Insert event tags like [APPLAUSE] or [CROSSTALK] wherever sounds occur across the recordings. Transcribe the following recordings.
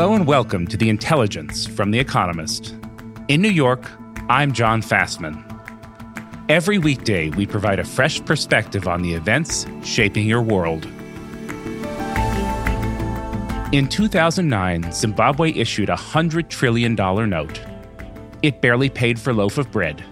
Hello and welcome to The Intelligence from The Economist. In New York, I'm John Fasman. Every weekday, we provide a fresh perspective on the events shaping your world. In 2009, Zimbabwe issued a $100 trillion note. It barely paid for a loaf of bread.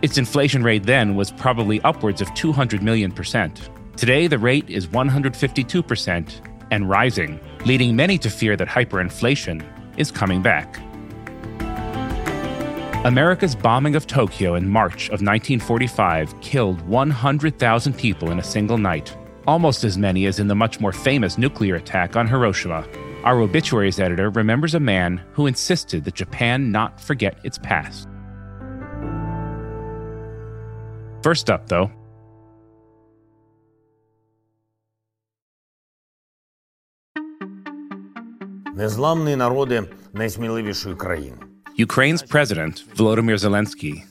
Its inflation rate then was probably upwards of 200 million percent. Today, the rate is 152% and rising, leading many to fear that hyperinflation is coming back. America's bombing of Tokyo in March of 1945 killed 100,000 people in a single night, almost as many as in the much more famous nuclear attack on Hiroshima. Our obituaries editor remembers a man who insisted that Japan not forget its past. First up, though, Незламний народи найсміливішої країни. Ukraine's president, Volodymyr Zelensky,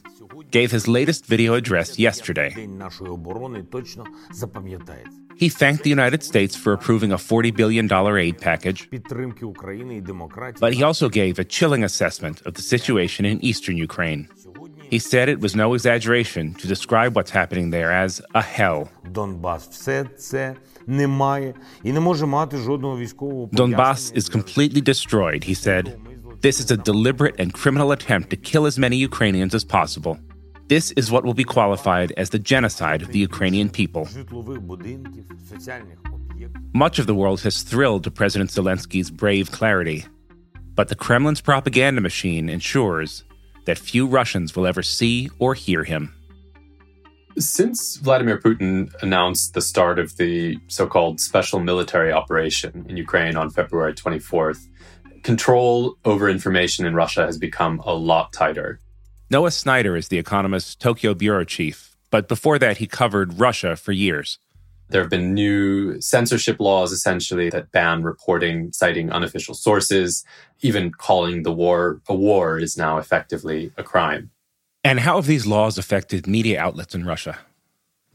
gave his latest video address yesterday. День нашої оборони точно запам'ятається. He thanked the United States for approving a $40 billion aid package, Підтримки України і демократії. but he also gave a chilling assessment of the situation in eastern Ukraine. He said it was no exaggeration to describe what's happening there as a hell. Donbass is completely destroyed, he said. This is a deliberate and criminal attempt to kill as many Ukrainians as possible. This is what will be qualified as the genocide of the Ukrainian people. Much of the world has thrilled to President Zelensky's brave clarity, but the Kremlin's propaganda machine ensures that few Russians will ever see or hear him. Since Vladimir Putin announced the start of the so called special military operation in Ukraine on February 24th, control over information in Russia has become a lot tighter. Noah Sneider is The Economist's Tokyo bureau chief, but before that, he covered Russia for years. There have been new censorship laws essentially that ban reporting, citing unofficial sources. Even calling the war a war is now effectively a crime. And how have these laws affected media outlets in Russia?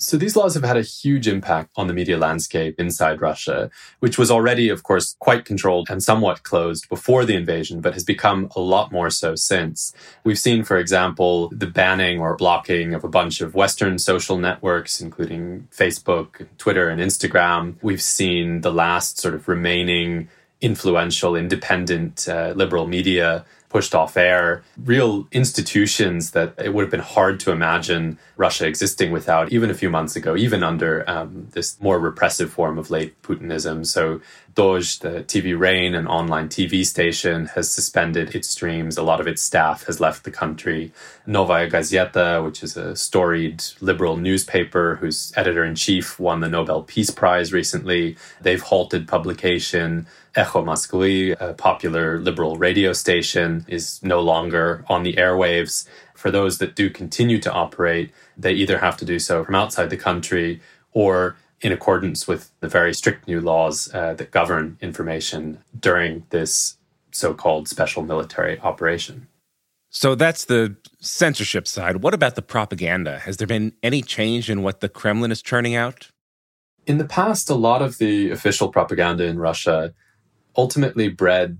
So these laws have had a huge impact on the media landscape inside Russia, which was already, of course, quite controlled and somewhat closed before the invasion, but has become a lot more so since. We've seen, for example, the banning or blocking of a bunch of Western social networks, including Facebook, Twitter, and Instagram. We've seen the last sort of remaining influential, independent uh, liberal media pushed off air, real institutions that it would have been hard to imagine Russia existing without even a few months ago, even under um, this more repressive form of late Putinism. So, Dozhd, the TV Rain, an online TV station, has suspended its streams. A lot of its staff has left the country. Novaya Gazeta, which is a storied liberal newspaper whose editor in chief won the Nobel Peace Prize recently, they've halted publication. Echo Moskvy, a popular liberal radio station, is no longer on the airwaves. For those that do continue to operate, they either have to do so from outside the country or in accordance with the very strict new laws uh, that govern information during this so called special military operation. So that's the censorship side. What about the propaganda? Has there been any change in what the Kremlin is churning out? In the past, a lot of the official propaganda in Russia ultimately bred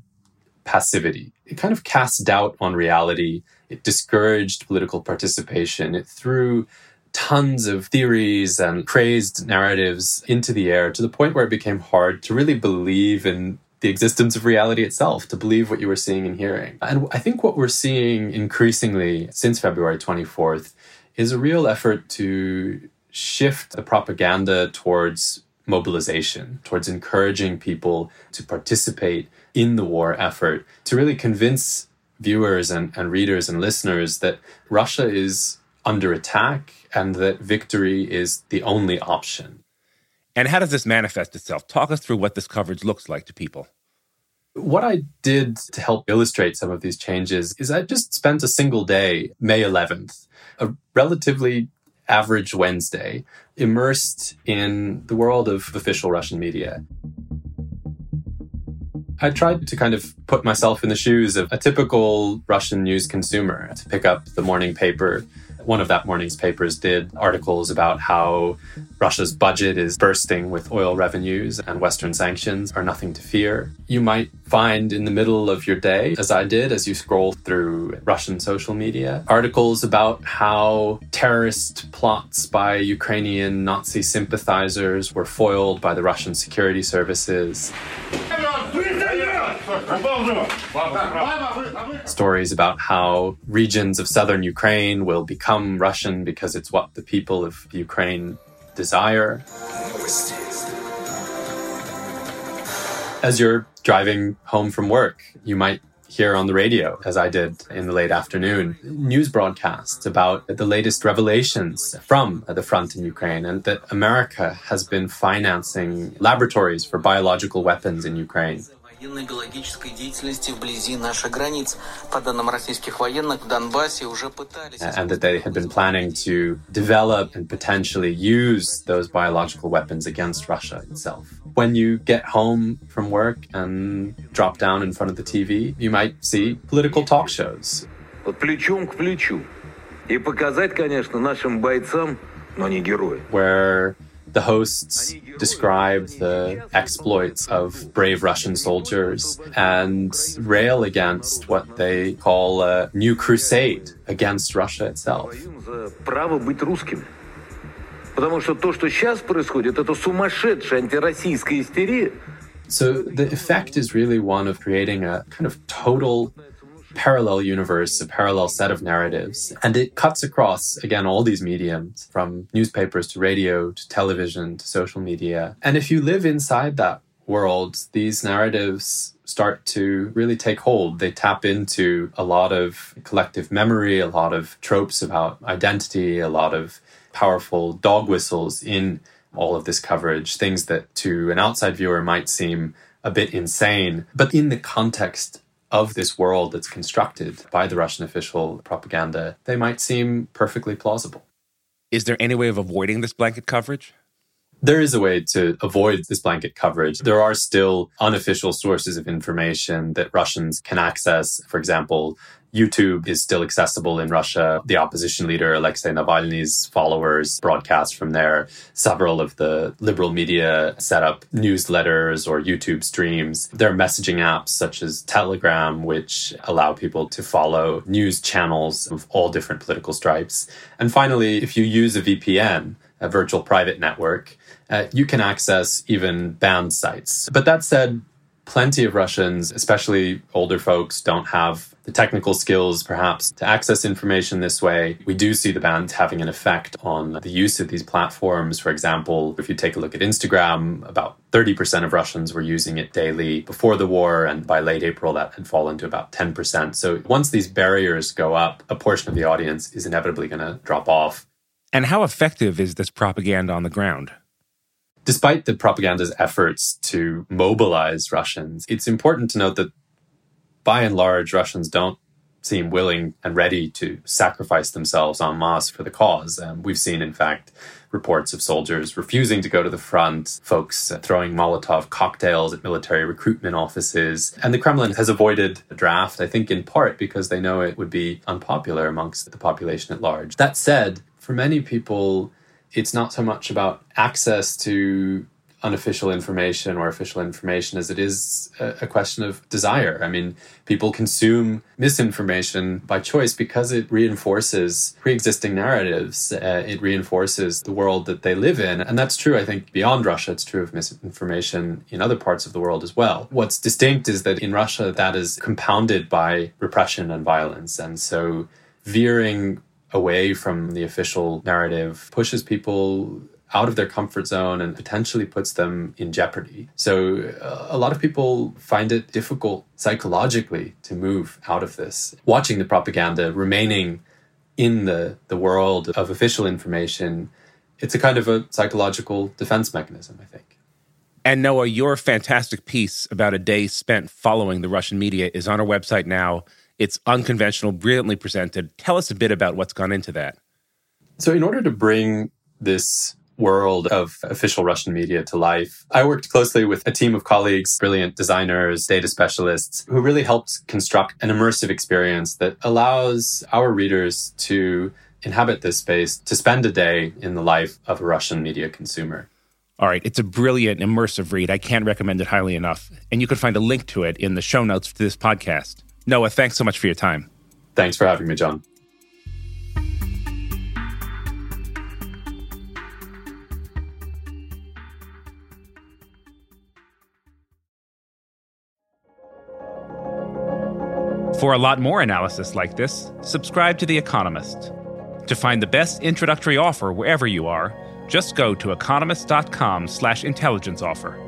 passivity. It kind of cast doubt on reality. It discouraged political participation. It threw tons of theories and crazed narratives into the air to the point where it became hard to really believe in the existence of reality itself, to believe what you were seeing and hearing. And I think what we're seeing increasingly since February 24th is a real effort to shift the propaganda towards mobilization, towards encouraging people to participate in the war effort, to really convince viewers and, and readers and listeners that Russia is under attack and that victory is the only option. And how does this manifest itself? Talk us through what this coverage looks like to people. What I did to help illustrate some of these changes is I just spent a single day, May 11th, a relatively average Wednesday, immersed in the world of official Russian media. I tried to kind of put myself in the shoes of a typical Russian news consumer to pick up the morning paper one of that morning's papers did articles about how Russia's budget is bursting with oil revenues and Western sanctions are nothing to fear. You might find in the middle of your day, as I did as you scroll through Russian social media, articles about how terrorist plots by Ukrainian Nazi sympathizers were foiled by the Russian security services. Stories about how regions of southern Ukraine will become Russian because it's what the people of Ukraine desire. As you're driving home from work, you might hear on the radio, as I did in the late afternoon, news broadcasts about the latest revelations from the front in Ukraine and that America has been financing laboratories for biological weapons in Ukraine военно-биологической деятельности вблизи наших границ. По данным российских военных, в Донбассе уже пытались... And that they had been planning to develop and potentially use those biological weapons against Russia itself. When you get home from work and drop down in front of the TV, you might see political talk shows. Вот плечом к плечу. И показать, конечно, нашим бойцам, но не героям. Where the hosts describe the exploits of brave Russian soldiers and rail against what they call a new crusade against Russia itself. So the effect is really one of creating a kind of total parallel universe, a parallel set of narratives. And it cuts across, again, all these mediums from newspapers to radio to television to social media. And if you live inside that world, these narratives start to really take hold. They tap into a lot of collective memory, a lot of tropes about identity, a lot of powerful dog whistles in all of this coverage, things that to an outside viewer might seem a bit insane. But in the context of this world that's constructed by the Russian official propaganda, they might seem perfectly plausible. Is there any way of avoiding this blanket coverage? There is a way to avoid this blanket coverage. There are still unofficial sources of information that Russians can access. For example, YouTube is still accessible in Russia. The opposition leader, Alexei Navalny's followers broadcast from there. Several of the liberal media set up newsletters or YouTube streams. There are messaging apps such as Telegram, which allow people to follow news channels of all different political stripes. And finally, if you use a VPN, a virtual private network, uh, you can access even banned sites. But that said, plenty of Russians, especially older folks, don't have the technical skills perhaps to access information this way. We do see the ban having an effect on the use of these platforms. For example, if you take a look at Instagram, about 30% of Russians were using it daily before the war, and by late April, that had fallen to about 10%. So once these barriers go up, a portion of the audience is inevitably going to drop off. And how effective is this propaganda on the ground? Despite the propaganda's efforts to mobilize Russians, it's important to note that by and large, Russians don't seem willing and ready to sacrifice themselves en masse for the cause. Um, we've seen, in fact, reports of soldiers refusing to go to the front, folks uh, throwing Molotov cocktails at military recruitment offices. And the Kremlin has avoided the draft, I think, in part because they know it would be unpopular amongst the population at large. That said, for many people, it's not so much about access to unofficial information or official information as it is a, question of desire. I mean, people consume misinformation by choice because it reinforces pre existing narratives, uh, it reinforces the world that they live in. And that's true, I think, beyond Russia. It's true of misinformation in other parts of the world as well. What's distinct is that in Russia, that is compounded by repression and violence. And so veering away from the official narrative pushes people out of their comfort zone and potentially puts them in jeopardy. So, uh, a lot of people find it difficult psychologically to move out of this. Watching the propaganda, remaining in the, the world of official information, it's a kind of a psychological defense mechanism, I think. And Noah, your fantastic piece about a day spent following the Russian media is on our website now. It's unconventional, brilliantly presented. Tell us a bit about what's gone into that. So, in order to bring this world of official Russian media to life. I worked closely with a team of colleagues, brilliant designers, data specialists, who really helped construct an immersive experience that allows our readers to inhabit this space, to spend a day in the life of a Russian media consumer. All right, it's a brilliant, immersive read. I can't recommend it highly enough. And you can find a link to it in the show notes to this podcast. Noah, thanks so much for your time. Thanks for having me, John. For a lot more analysis like this, subscribe to The Economist. To find the best introductory offer wherever you are, just go to economist.com slash intelligence offer.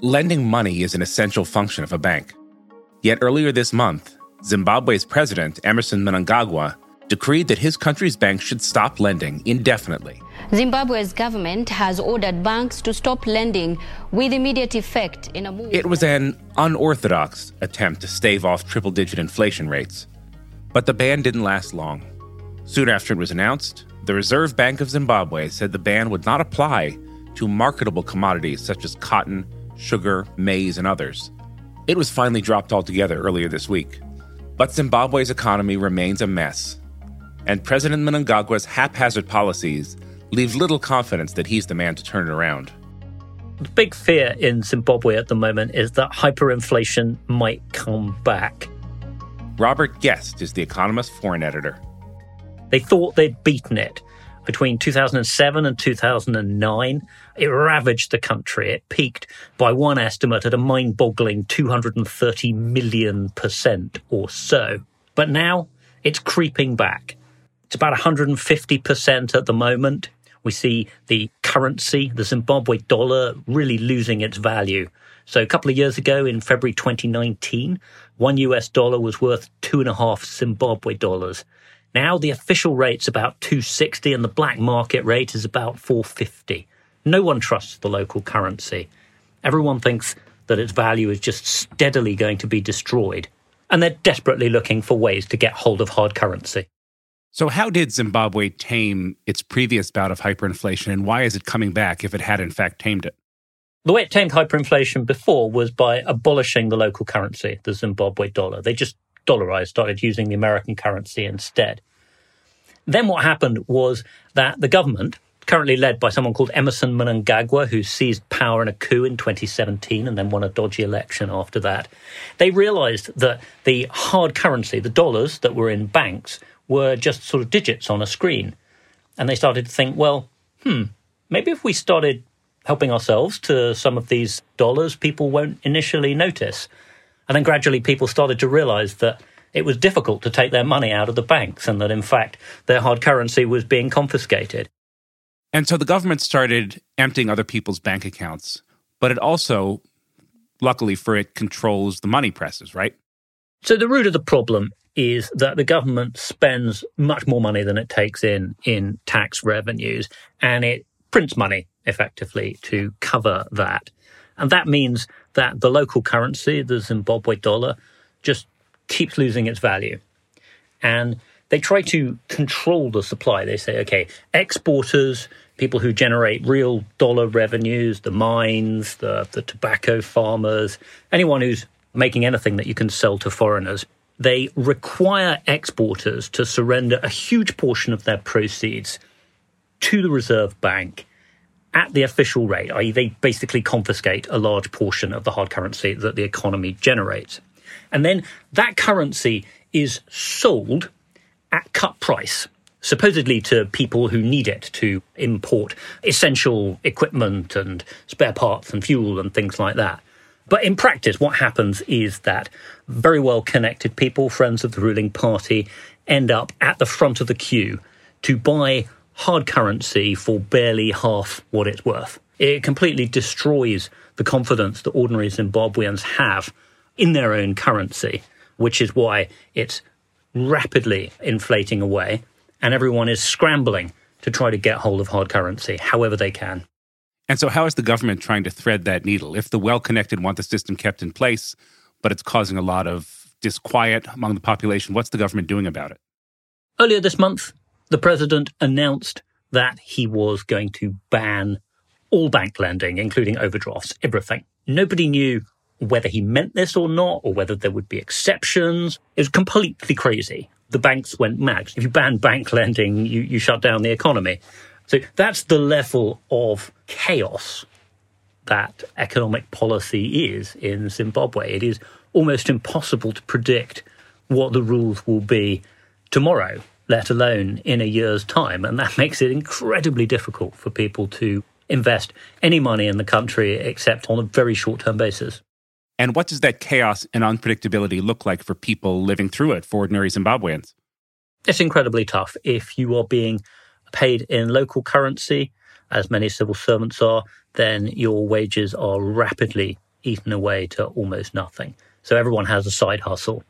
Lending money is an essential function of a bank. Yet earlier this month, Zimbabwe's president, Emmerson Mnangagwa, decreed that his country's banks should stop lending indefinitely. Zimbabwe's government has ordered banks to stop lending with immediate effect in a move. It was an unorthodox attempt to stave off triple digit inflation rates. But the ban didn't last long. Soon after it was announced, the Reserve Bank of Zimbabwe said the ban would not apply to marketable commodities such as cotton, sugar, maize, and others. It was finally dropped altogether earlier this week. But Zimbabwe's economy remains a mess, and President Mnangagwa's haphazard policies leave little confidence that he's the man to turn it around. The big fear in Zimbabwe at the moment is that hyperinflation might come back. Robert Guest is The Economist foreign editor. They thought they'd beaten it. Between 2007 and 2009, it ravaged the country. It peaked by one estimate at a mind boggling 230 million percent or so. But now it's creeping back. It's about 150% at the moment. We see the currency, the Zimbabwe dollar, really losing its value. So a couple of years ago in February 2019, one US dollar was worth two and a half Zimbabwe dollars. Now the official rate's about 260 and the black market rate is about 450. No one trusts the local currency. Everyone thinks that its value is just steadily going to be destroyed. And they're desperately looking for ways to get hold of hard currency. So, how did Zimbabwe tame its previous bout of hyperinflation, and why is it coming back if it had in fact tamed it? The way it tamed hyperinflation before was by abolishing the local currency, the Zimbabwe dollar. They just dollarized, started using the American currency instead. Then what happened was that the government, currently led by someone called Emmerson Mnangagwa, who seized power in a coup in 2017 and then won a dodgy election after that, they realized that the hard currency, the dollars that were in banks, were just sort of digits on a screen. And they started to think, well, hmm, maybe if we started helping ourselves to some of these dollars, people won't initially notice. And then gradually people started to realize that it was difficult to take their money out of the banks and that in fact their hard currency was being confiscated. And so the government started emptying other people's bank accounts, but it also, luckily for it, controls the money presses, right? So the root of the problem is that the government spends much more money than it takes in in tax revenues and it prints money effectively to cover that. And that means that the local currency, the Zimbabwe dollar, just keeps losing its value. And they try to control the supply. They say, okay, exporters, people who generate real dollar revenues, the mines, the, the tobacco farmers, anyone who's making anything that you can sell to foreigners. They require exporters to surrender a huge portion of their proceeds to the Reserve Bank at the official rate, i.e., they basically confiscate a large portion of the hard currency that the economy generates. And then that currency is sold at cut price, supposedly to people who need it to import essential equipment and spare parts and fuel and things like that. But in practice, what happens is that very well connected people, friends of the ruling party, end up at the front of the queue to buy hard currency for barely half what it's worth. It completely destroys the confidence that ordinary Zimbabweans have in their own currency, which is why it's rapidly inflating away and everyone is scrambling to try to get hold of hard currency however they can. And so, how is the government trying to thread that needle? If the well connected want the system kept in place, but it's causing a lot of disquiet among the population, what's the government doing about it? Earlier this month, the president announced that he was going to ban all bank lending, including overdrafts, everything. Nobody knew whether he meant this or not, or whether there would be exceptions. It was completely crazy. The banks went mad. If you ban bank lending, you, you shut down the economy. So that's the level of chaos that economic policy is in Zimbabwe. It is almost impossible to predict what the rules will be tomorrow, let alone in a year's time. And that [LAUGHS] makes it incredibly difficult for people to invest any money in the country except on a very short term basis. And what does that chaos and unpredictability look like for people living through it, for ordinary Zimbabweans? It's incredibly tough. If you are being paid in local currency, as many civil servants are, then your wages are rapidly eaten away to almost nothing. So everyone has a side hustle.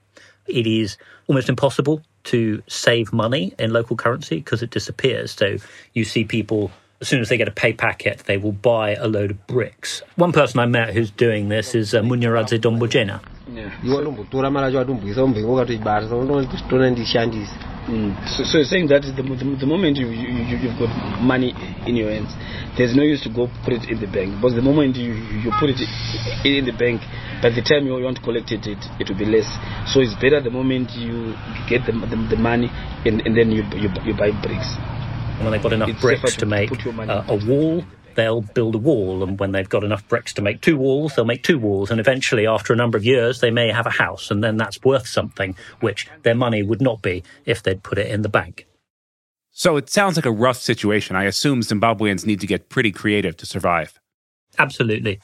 It is almost impossible to save money in local currency because it disappears. So you see people as soon as they get a pay packet, they will buy a load of bricks. One person I met who's doing this is uh, Munyaradze Dombojena. Mm. So, so you're saying that the, the, the moment you, you, you've got money in your hands, there's no use to go put it in the bank. Because the moment you, you put it in the bank, by the time you want to collect it, it, it will be less. So it's better the moment you get the, the, the money and, and then you, you, you buy bricks. When they've got enough It's bricks to to make put your money uh, a wall, they'll build a wall. And when they've got enough bricks to make two walls, they'll make two walls. And eventually, after a number of years, they may have a house. And then that's worth something, which their money would not be if they'd put it in the bank. So it sounds like a rough situation. I assume Zimbabweans need to get pretty creative to survive. Absolutely.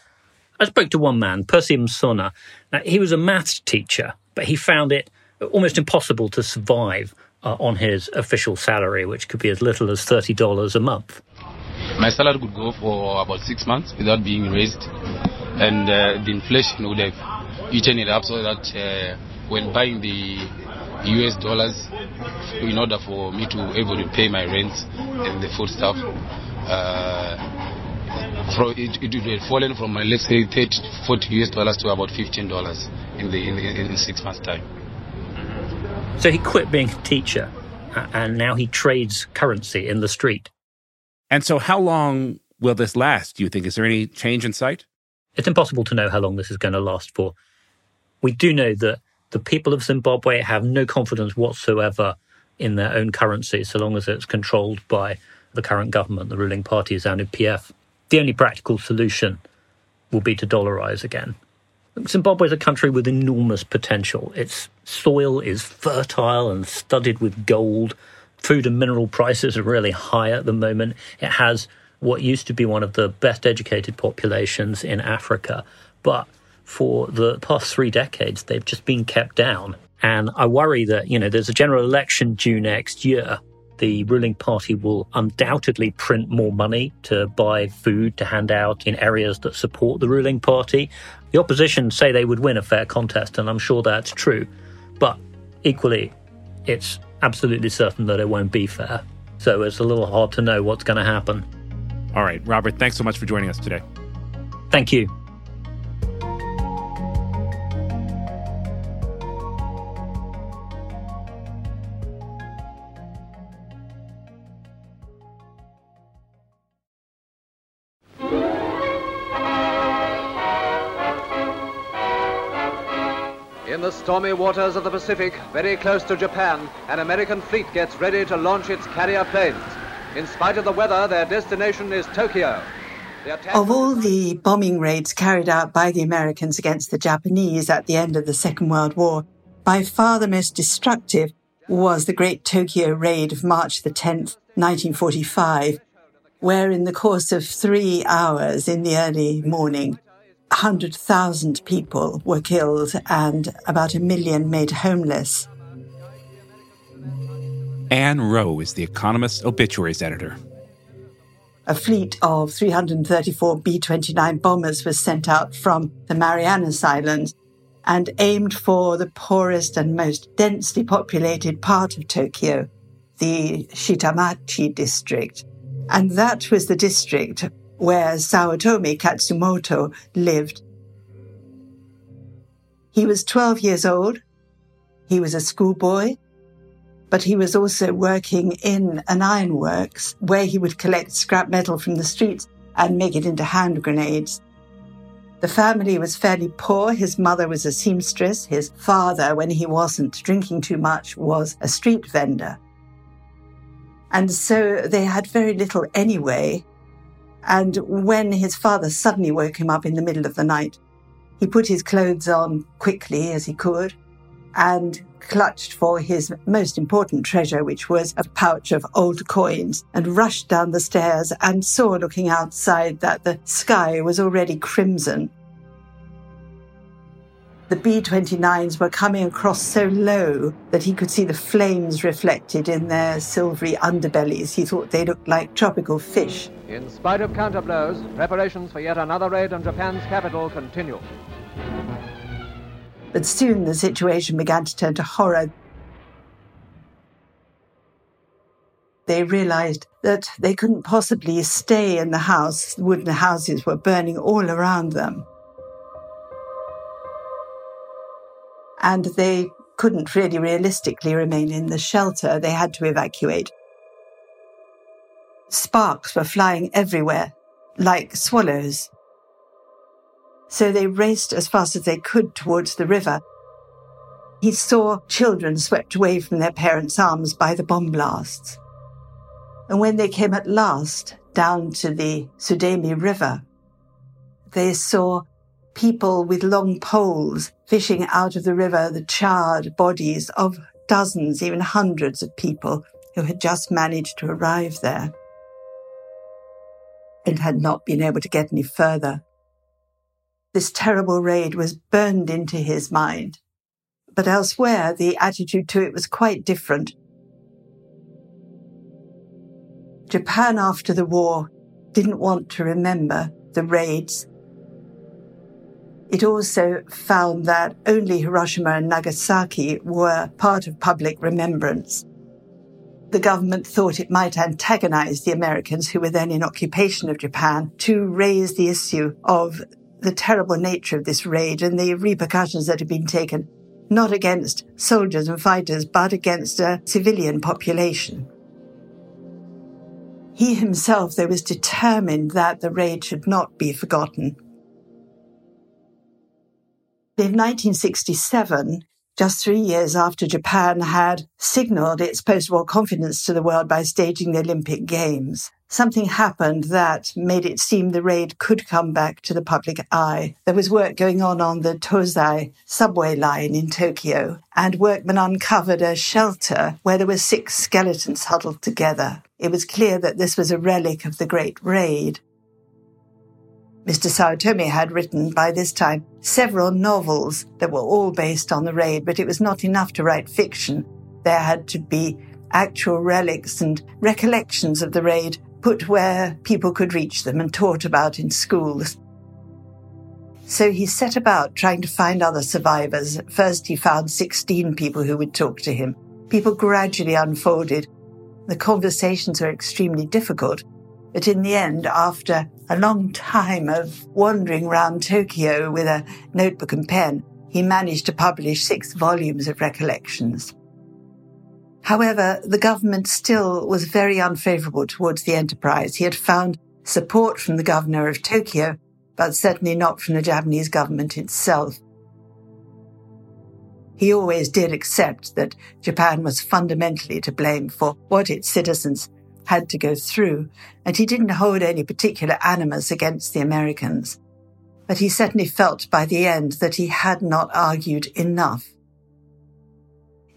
I spoke to one man, Percy Msona. Now, he was a maths teacher, but he found it almost impossible to survive uh, on his official salary, which could be as little as $30 a month. My salary could go for about six months without being raised, and uh, the inflation would have eaten it up so that uh, when buying the US dollars, in order for me to able to pay my rent and the food stuff, uh, it, it would have fallen from uh, let's say 30, 40 US dollars to about 15 dollars in the in, in, in six months time. So he quit being a teacher, uh, and now he trades currency in the street. And so, how long will this last, do you think? Is there any change in sight? It's impossible to know how long this is going to last for. We do know that the people of Zimbabwe have no confidence whatsoever in their own currency so long as it's controlled by the current government, the ruling party, ZANU PF. The only practical solution will be to dollarize again. Zimbabwe is a country with enormous potential. Its soil is fertile and studded with gold. Food and mineral prices are really high at the moment. It has what used to be one of the best educated populations in Africa. But for the past three decades, they've just been kept down. And I worry that, you know, there's a general election due next year. The ruling party will undoubtedly print more money to buy food to hand out in areas that support the ruling party. The opposition say they would win a fair contest, and I'm sure that's true. But equally, it's absolutely certain that it won't be fair. So it's a little hard to know what's going to happen. All right, Robert, thanks so much for joining us today. Thank you. Stormy waters of the Pacific, very close to Japan, an American fleet gets ready to launch its carrier planes. In spite of the weather, their destination is Tokyo. Of all the bombing raids carried out by the Americans against the Japanese at the end of the Second World War, by far the most destructive was the Great Tokyo Raid of March the 10th, 1945, where in the course of three hours in the early morning, 100,000 people were killed and about a million made homeless. Ann Wroe is The Economist's obituaries editor. A fleet of 334 B 29 bombers was sent out from the Marianas Islands and aimed for the poorest and most densely populated part of Tokyo, the Shitamachi district. And that was the district where Saotome Katsumoto lived. He was 12 years old. He was a schoolboy, but he was also working in an ironworks where he would collect scrap metal from the streets and make it into hand grenades. The family was fairly poor. His mother was a seamstress. His father, when he wasn't drinking too much, was a street vendor. And so they had very little anyway. And when his father suddenly woke him up in the middle of the night, he put his clothes on quickly as he could and clutched for his most important treasure, which was a pouch of old coins, and rushed down the stairs and saw looking outside that the sky was already crimson. The B 29s were coming across so low that he could see the flames reflected in their silvery underbellies. He thought they looked like tropical fish. In spite of counterblows, preparations for yet another raid on Japan's capital continue. But soon the situation began to turn to horror. They realized that they couldn't possibly stay in the house. Wooden houses were burning all around them. And they couldn't really realistically remain in the shelter. They had to evacuate. Sparks were flying everywhere, like swallows. So they raced as fast as they could towards the river. He saw children swept away from their parents' arms by the bomb blasts. And when they came at last down to the Sumida River, they saw people with long poles fishing out of the river the charred bodies of dozens, even hundreds of people who had just managed to arrive there and had not been able to get any further. This terrible raid was burned into his mind. But elsewhere, the attitude to it was quite different. Japan after the war didn't want to remember the raids. It also found that only Hiroshima and Nagasaki were part of public remembrance. The government thought it might antagonize the Americans who were then in occupation of Japan to raise the issue of the terrible nature of this raid and the repercussions that had been taken, not against soldiers and fighters, but against a civilian population. He himself, though, was determined that the raid should not be forgotten. In 1967, just three years after Japan had signaled its post war confidence to the world by staging the Olympic Games, something happened that made it seem the raid could come back to the public eye. There was work going on on the Tozai subway line in Tokyo, and workmen uncovered a shelter where there were six skeletons huddled together. It was clear that this was a relic of the Great Raid. Mr. Saotome had written by this time several novels that were all based on the raid, but it was not enough to write fiction. There had to be actual relics and recollections of the raid put where people could reach them and taught about in schools. So he set about trying to find other survivors. At first, he found 16 people who would talk to him. People gradually unfolded. The conversations were extremely difficult. But in the end, after a long time of wandering around Tokyo with a notebook and pen, he managed to publish six volumes of recollections. However, the government still was very unfavorable towards the enterprise. He had found support from the governor of Tokyo, but certainly not from the Japanese government itself. he always did accept that Japan was fundamentally to blame for what its citizens had to go through, and he didn't hold any particular animus against the Americans. But he certainly felt by the end that he had not argued enough.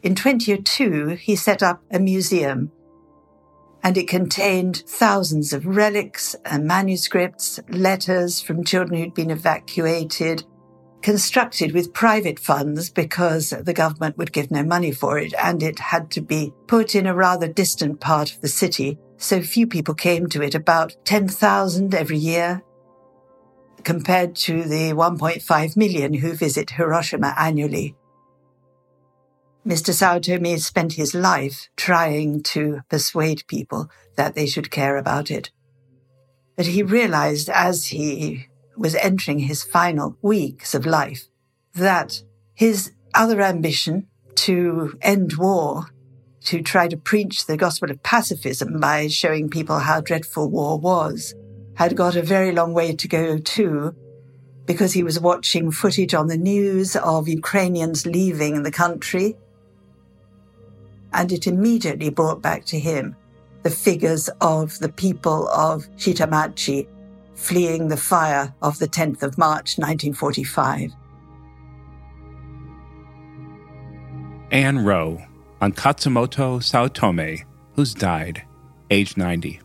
In 2002, he set up a museum, and it contained thousands of relics and manuscripts, letters from children who'd been evacuated, constructed with private funds because the government would give no money for it and it had to be put in a rather distant part of the city. So few people came to it, about 10,000 every year, compared to the 1.5 million who visit Hiroshima annually. Mr. Saotome spent his life trying to persuade people that they should care about it. But he realized as he was entering his final weeks of life, that his other ambition to end war, to try to preach the gospel of pacifism by showing people how dreadful war was, had got a very long way to go too, because he was watching footage on the news of Ukrainians leaving the country. And it immediately brought back to him the figures of the people of Shitamachi fleeing the fire of the 10th of March 1945. Ann Wroe on Katsumoto Saotome, who's died, age 90.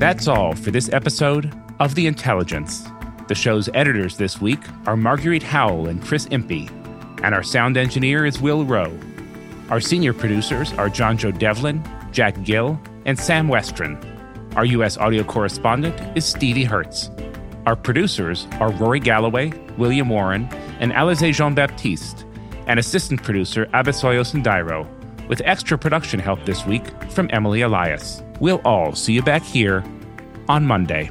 That's all for this episode of The Intelligence. The show's editors this week are Marguerite Howell and Chris Impey, and our sound engineer is Will Rowe. Our senior producers are John Joe Devlin, Jack Gill, and Sam Westron. Our U.S. audio correspondent is Stevie Hertz. Our producers are Rory Galloway, William Warren, and Alize Jean Baptiste, and assistant producer Abisoyo Sundairo, with extra production help this week from Emily Elias. We'll all see you back here on Monday.